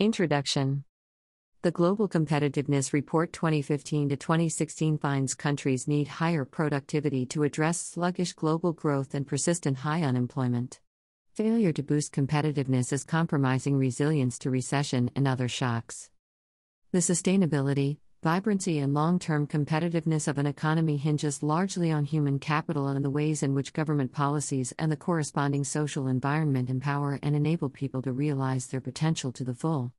Introduction The Global Competitiveness Report 2015 to 2016 finds countries need higher productivity to address sluggish global growth and persistent high unemployment. Failure to boost competitiveness is compromising resilience to recession and other shocks. The sustainability, vibrancy, and long term competitiveness of an economy hinges largely on human capital and the ways in which government policies and the corresponding social environment empower and enable people to realize their potential to the full.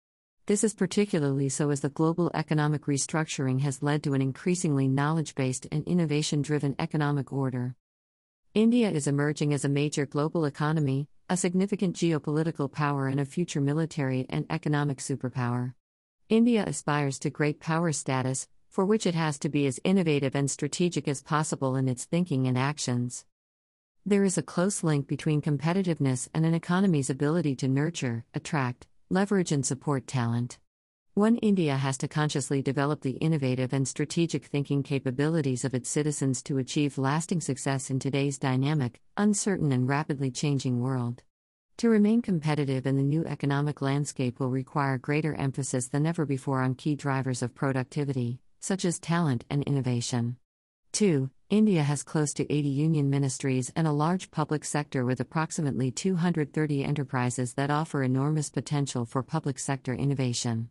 This is particularly so as the global economic restructuring has led to an increasingly knowledge based and innovation driven economic order. India is emerging as a major global economy, a significant geopolitical power, and a future military and economic superpower. India aspires to great power status, for which it has to be as innovative and strategic as possible in its thinking and actions. There is a close link between competitiveness and an economy's ability to nurture, attract, leverage, and support talent. One India has to consciously develop the innovative and strategic thinking capabilities of its citizens to achieve lasting success in today's dynamic, uncertain, and rapidly changing world. To remain competitive in the new economic landscape will require greater emphasis than ever before on key drivers of productivity, such as talent and innovation. 2. India has close to 80 union ministries and a large public sector with approximately 230 enterprises that offer enormous potential for public sector innovation.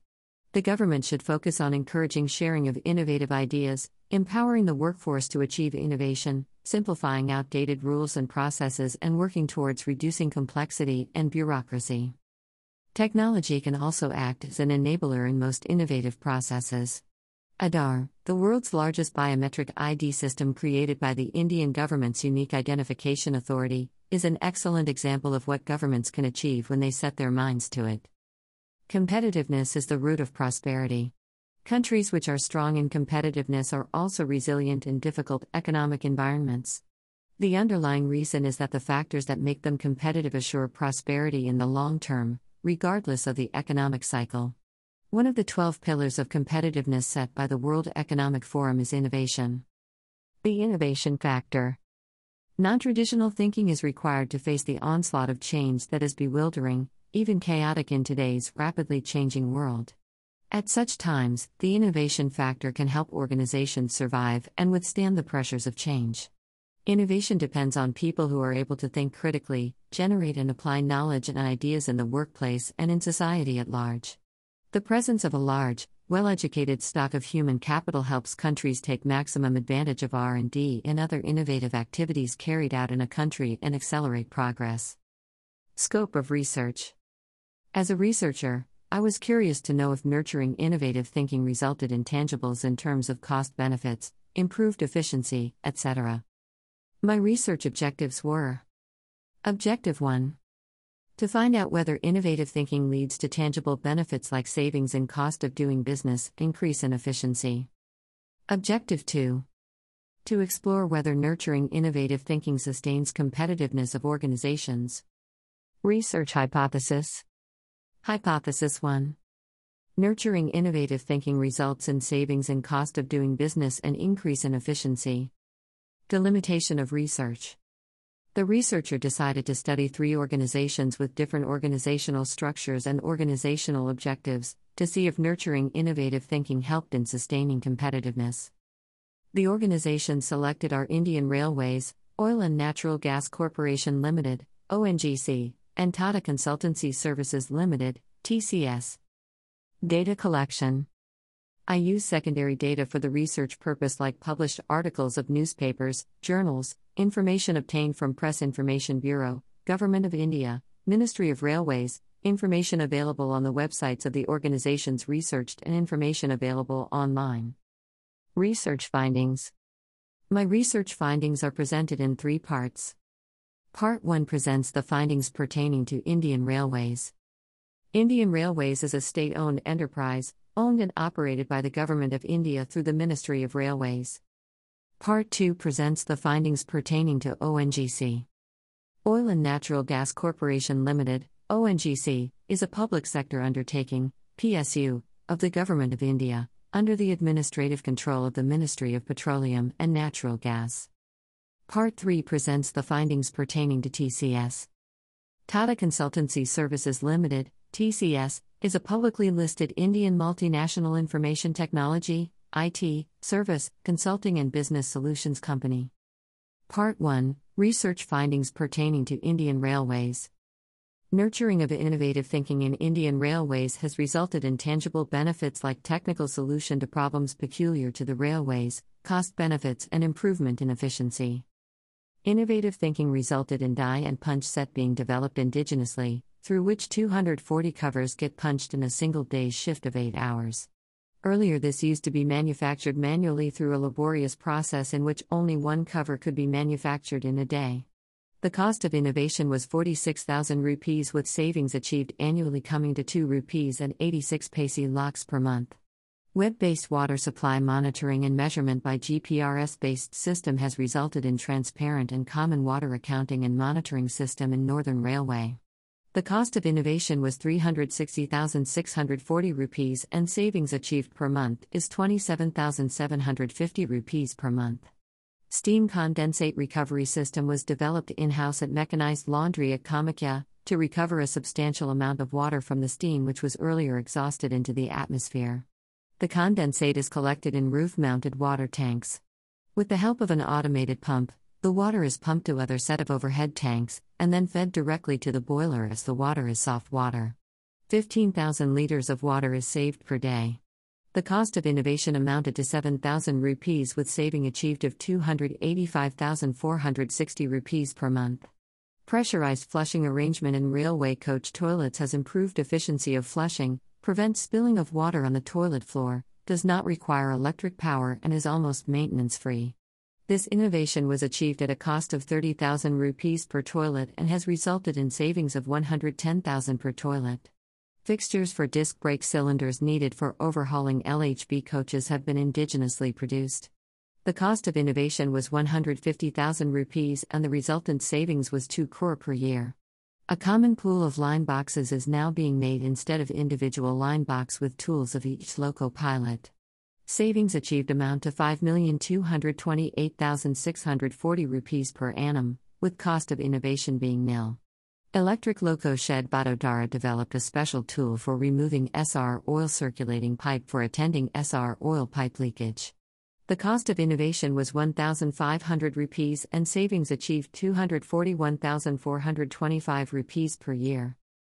The government should focus on encouraging sharing of innovative ideas, empowering the workforce to achieve innovation, simplifying outdated rules and processes, and working towards reducing complexity and bureaucracy. Technology can also act as an enabler in most innovative processes. Aadhaar, the world's largest biometric ID system created by the Indian government's Unique Identification Authority, is an excellent example of what governments can achieve when they set their minds to it. Competitiveness is the root of prosperity. Countries which are strong in competitiveness are also resilient in difficult economic environments. The underlying reason is that the factors that make them competitive assure prosperity in the long term, regardless of the economic cycle. One of the 12 pillars of competitiveness set by the World Economic Forum is innovation. The innovation factor. Non traditional thinking is required to face the onslaught of change that is bewildering, even chaotic in today's rapidly changing world. At such times, the innovation factor can help organizations survive and withstand the pressures of change. Innovation depends on people who are able to think critically, generate and apply knowledge and ideas in the workplace and in society at large. The presence of a large, well-educated stock of human capital helps countries take maximum advantage of R&D and other innovative activities carried out in a country and accelerate progress. Scope of research. As a researcher, I was curious to know if nurturing innovative thinking resulted in tangibles in terms of cost benefits, improved efficiency, etc. My research objectives were Objective 1 to find out whether innovative thinking leads to tangible benefits like savings in cost of doing business, increase in efficiency. Objective 2. To explore whether nurturing innovative thinking sustains competitiveness of organizations. Research hypothesis. Hypothesis 1. Nurturing innovative thinking results in savings in cost of doing business and increase in efficiency. Delimitation of research. The researcher decided to study three organizations with different organizational structures and organizational objectives to see if nurturing innovative thinking helped in sustaining competitiveness. The organizations selected are Indian Railways, Oil and Natural Gas Corporation Limited, ONGC, and Tata Consultancy Services Limited, TCS. Data collection I use secondary data for the research purpose, like published articles of newspapers, journals, information obtained from Press Information Bureau, Government of India, Ministry of Railways, information available on the websites of the organizations researched, and information available online. Research findings My research findings are presented in three parts. Part 1 presents the findings pertaining to Indian Railways. Indian Railways is a state owned enterprise, owned and operated by the Government of India through the Ministry of Railways. Part 2 presents the findings pertaining to ONGC. Oil and Natural Gas Corporation Limited, ONGC, is a public sector undertaking, PSU, of the Government of India, under the administrative control of the Ministry of Petroleum and Natural Gas. Part 3 presents the findings pertaining to TCS. Tata Consultancy Services Limited, TCS, is a publicly listed Indian multinational information technology, IT, service, consulting, and business solutions company. Part 1 Research findings pertaining to Indian Railways. Nurturing of innovative thinking in Indian Railways has resulted in tangible benefits like technical solution to problems peculiar to the railways, cost benefits, and improvement in efficiency. Innovative thinking resulted in die and punch set being developed indigenously, through which 240 covers get punched in a single day's shift of 8 hours. Earlier, this used to be manufactured manually through a laborious process in which only one cover could be manufactured in a day. The cost of innovation was 46,000 rupees, with savings achieved annually coming to 2 rupees and 86 paise lakhs per month. Web based water supply monitoring and measurement by GPRS based system has resulted in transparent and common water accounting and monitoring system in Northern Railway. The cost of innovation was 360,640 rupees and savings achieved per month is 27,750 rupees per month. Steam condensate recovery system was developed in-house at mechanized laundry at Kamakhya to recover a substantial amount of water from the steam which was earlier exhausted into the atmosphere. The condensate is collected in roof-mounted water tanks. With the help of an automated pump, the water is pumped to other set of overhead tanks, and then fed directly to the boiler as the water is soft water. 15,000 liters of water is saved per day. The cost of innovation amounted to 7,000 rupees with saving achieved of 285,460 rupees per month. Pressurized flushing arrangement in railway coach toilets has improved efficiency of flushing, prevents spilling of water on the toilet floor, does not require electric power and is almost maintenance free. This innovation was achieved at a cost of 30,000 rupees per toilet and has resulted in savings of 110,000 per toilet. Fixtures for disc brake cylinders needed for overhauling LHB coaches have been indigenously produced. The cost of innovation was 150,000 rupees and the resultant savings was 2 crore per year. A common pool of line boxes is now being made instead of individual line box with tools of each loco pilot. Savings achieved amount to 5,228,640 rupees per annum, with cost of innovation being nil. Electric Loco Shed Vadodara developed a special tool for removing SR oil circulating pipe for attending SR oil pipe leakage. The cost of innovation was 1,500 rupees and savings achieved 241,425 rupees per year.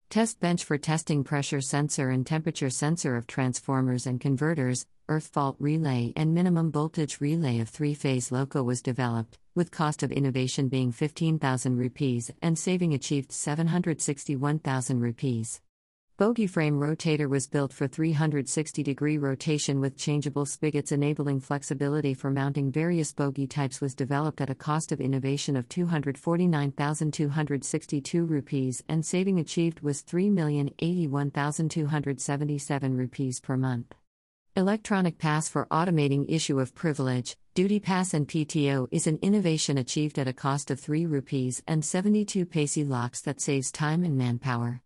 Test bench for testing pressure sensor and temperature sensor of transformers and converters, earth fault relay, and minimum voltage relay of three phase loco was developed, with cost of innovation being 15,000 rupees and saving achieved 761,000 rupees. Bogie frame rotator was built for 360 degree rotation with changeable spigots enabling flexibility for mounting various bogie types was developed at a cost of innovation of 249,262 rupees and saving achieved was 3,081,277 rupees per month. Electronic pass for automating issue of privilege, duty pass and PTO is an innovation achieved at a cost of 3 rupees and 72 paise lakhs that saves time and manpower.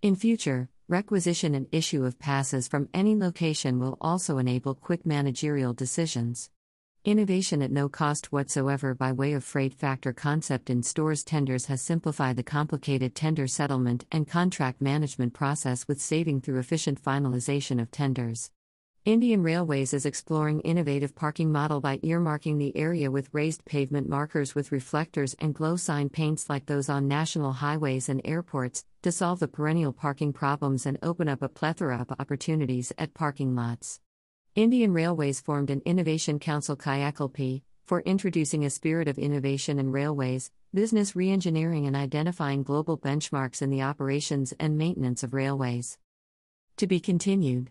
In future, requisition and issue of passes from any location will also enable quick managerial decisions. Innovation at no cost whatsoever by way of freight factor concept in stores tenders has simplified the complicated tender settlement and contract management process with saving through efficient finalization of tenders. Indian Railways is exploring innovative parking model by earmarking the area with raised pavement markers with reflectors and glow sign paints like those on national highways and airports to solve the perennial parking problems and open up a plethora of opportunities at parking lots. Indian Railways formed an Innovation Council Kayakalpi for introducing a spirit of innovation in railways, business reengineering and identifying global benchmarks in the operations and maintenance of railways. To be continued.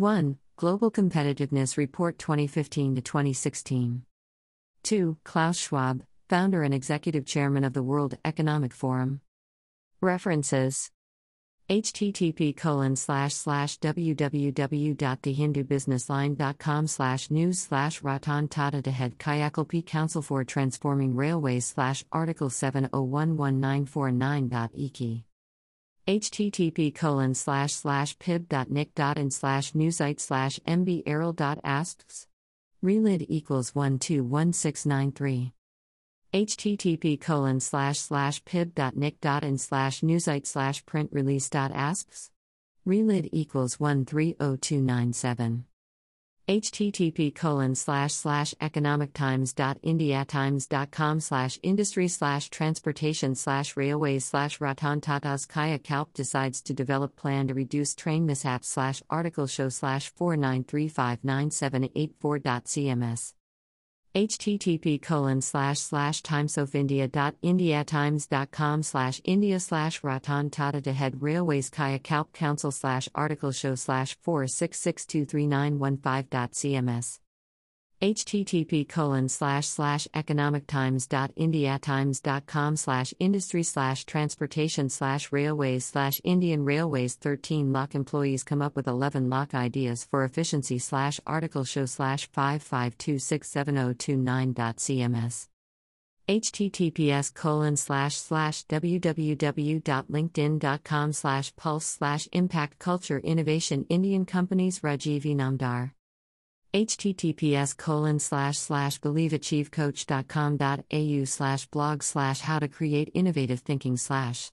1. Global Competitiveness Report 2015 to 2016. 2. Klaus Schwab, founder and executive chairman of the World Economic Forum. References http colon slash slash www.thehindubusinessline.com slash news slash ratan tata dehed kayakalpi council for transforming railways slash article 7011949.ek http colon slash slash pib dot nick dot pib.nic.in slash newsite slash mb errol dot asks relid equals 121693 http colon slash slash pib dot nick dot pib.nic.in slash newsite slash print release asks Relid equals 130297. Http colon slash slash economictimes.indiatimes.com slash industry slash transportation slash railways slash Ratan Tata's Kaya Kalp decides to develop plan to reduce train mishaps slash article show slash 49359784.cms http colon slash slash timesofindia.indiatimes.com slash india slash ratan tata to head railways kaya kalp council slash article show slash 466239115.cms http colon slash slash economictimes.indiatimes.com slash industry slash transportation slash railways slash indian railways 13 lakh employees come up with 11 lakh ideas for efficiency slash article show slash 552670229.cms https colon slash slash www.linkedin.com slash pulse slash impact culture innovation indian companies rajiv namdar https colon slash slash believeachievecoach.com.au slash blog slash how to create innovative thinking slash